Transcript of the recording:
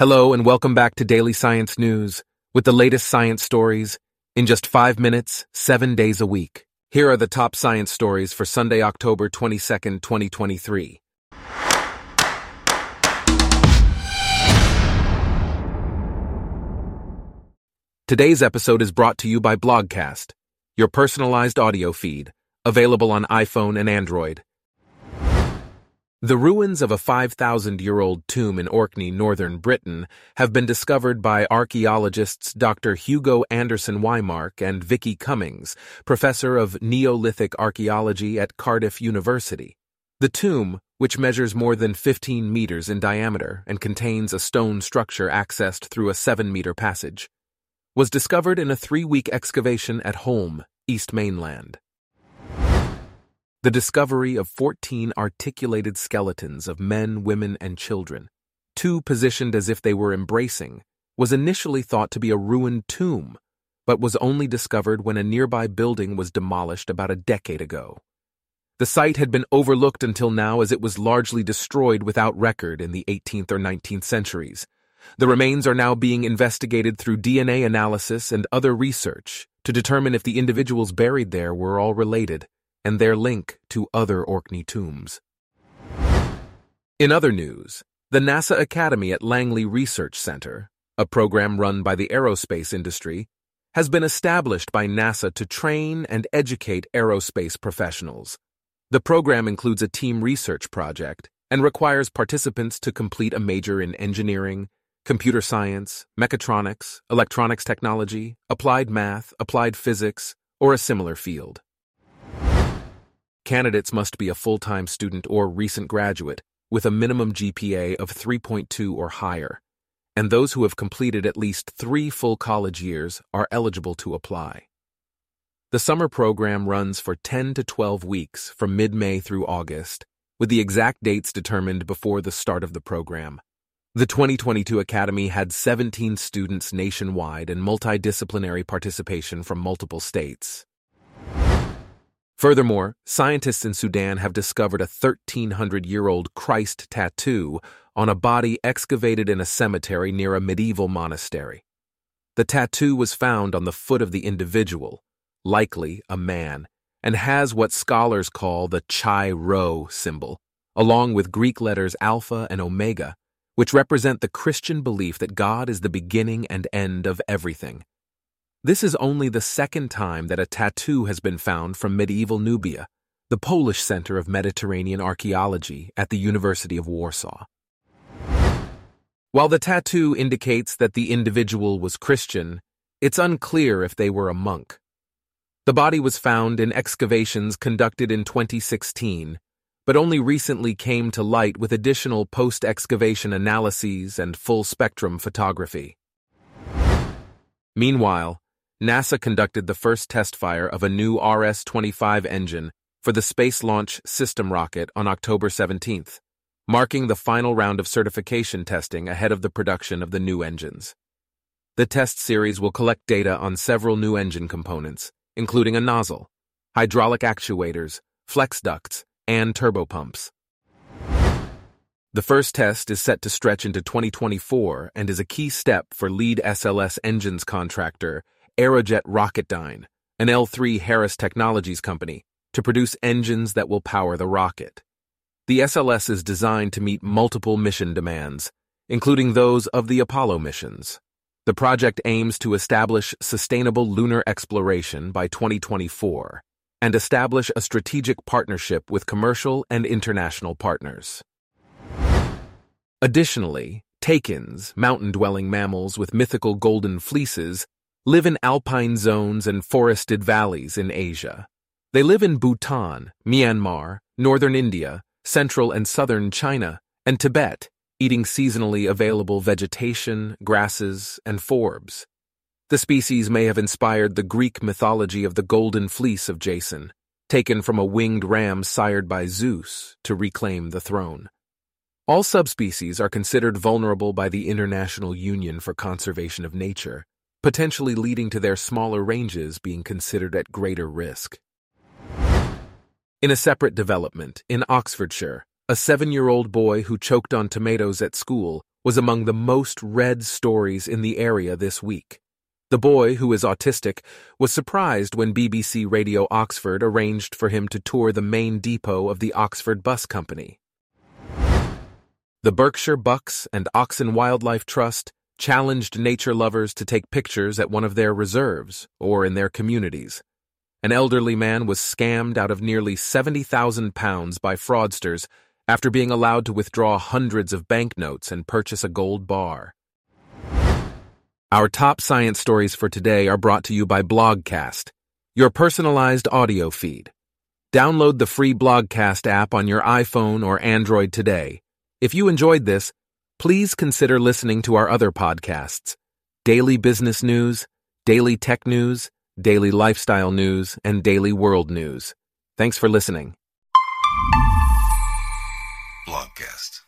Hello and welcome back to Daily Science News with the latest science stories in just five minutes, seven days a week. Here are the top science stories for Sunday, October 22nd, 2023. Today's episode is brought to you by Blogcast, your personalized audio feed, available on iPhone and Android. The ruins of a 5,000 year old tomb in Orkney, northern Britain, have been discovered by archaeologists Dr. Hugo Anderson Whymark and Vicky Cummings, professor of Neolithic archaeology at Cardiff University. The tomb, which measures more than 15 meters in diameter and contains a stone structure accessed through a 7 meter passage, was discovered in a three week excavation at Holme, East Mainland. The discovery of 14 articulated skeletons of men, women, and children, two positioned as if they were embracing, was initially thought to be a ruined tomb, but was only discovered when a nearby building was demolished about a decade ago. The site had been overlooked until now as it was largely destroyed without record in the 18th or 19th centuries. The remains are now being investigated through DNA analysis and other research to determine if the individuals buried there were all related and their link to other Orkney tombs. In other news, the NASA Academy at Langley Research Center, a program run by the aerospace industry, has been established by NASA to train and educate aerospace professionals. The program includes a team research project and requires participants to complete a major in engineering, computer science, mechatronics, electronics technology, applied math, applied physics, or a similar field. Candidates must be a full-time student or recent graduate with a minimum GPA of 3.2 or higher, and those who have completed at least three full college years are eligible to apply. The summer program runs for 10 to 12 weeks from mid-May through August, with the exact dates determined before the start of the program. The 2022 Academy had 17 students nationwide and multidisciplinary participation from multiple states. Furthermore, scientists in Sudan have discovered a 1300 year old Christ tattoo on a body excavated in a cemetery near a medieval monastery. The tattoo was found on the foot of the individual, likely a man, and has what scholars call the Chi Rho symbol, along with Greek letters Alpha and Omega, which represent the Christian belief that God is the beginning and end of everything. This is only the second time that a tattoo has been found from medieval Nubia, the Polish Center of Mediterranean Archaeology at the University of Warsaw. While the tattoo indicates that the individual was Christian, it's unclear if they were a monk. The body was found in excavations conducted in 2016, but only recently came to light with additional post excavation analyses and full spectrum photography. Meanwhile, NASA conducted the first test fire of a new RS 25 engine for the Space Launch System rocket on October 17th, marking the final round of certification testing ahead of the production of the new engines. The test series will collect data on several new engine components, including a nozzle, hydraulic actuators, flex ducts, and turbopumps. The first test is set to stretch into 2024 and is a key step for lead SLS engines contractor Aerojet Rocketdyne, an L3 Harris Technologies company, to produce engines that will power the rocket. The SLS is designed to meet multiple mission demands, including those of the Apollo missions. The project aims to establish sustainable lunar exploration by 2024 and establish a strategic partnership with commercial and international partners. Additionally, takins, mountain-dwelling mammals with mythical golden fleeces, live in alpine zones and forested valleys in Asia. They live in Bhutan, Myanmar, northern India, central and southern China, and Tibet, eating seasonally available vegetation, grasses, and forbs. The species may have inspired the Greek mythology of the golden fleece of Jason, taken from a winged ram sired by Zeus to reclaim the throne. All subspecies are considered vulnerable by the International Union for Conservation of Nature, potentially leading to their smaller ranges being considered at greater risk. In a separate development, in Oxfordshire, a seven year old boy who choked on tomatoes at school was among the most read stories in the area this week. The boy, who is autistic, was surprised when BBC Radio Oxford arranged for him to tour the main depot of the Oxford Bus Company. The Berkshire Bucks and Oxon Wildlife Trust challenged nature lovers to take pictures at one of their reserves or in their communities. An elderly man was scammed out of nearly 70,000 pounds by fraudsters after being allowed to withdraw hundreds of banknotes and purchase a gold bar. Our top science stories for today are brought to you by Blogcast, your personalized audio feed. Download the free Blogcast app on your iPhone or Android today. If you enjoyed this, please consider listening to our other podcasts Daily Business News, Daily Tech News, Daily Lifestyle News, and Daily World News. Thanks for listening. Blogcast.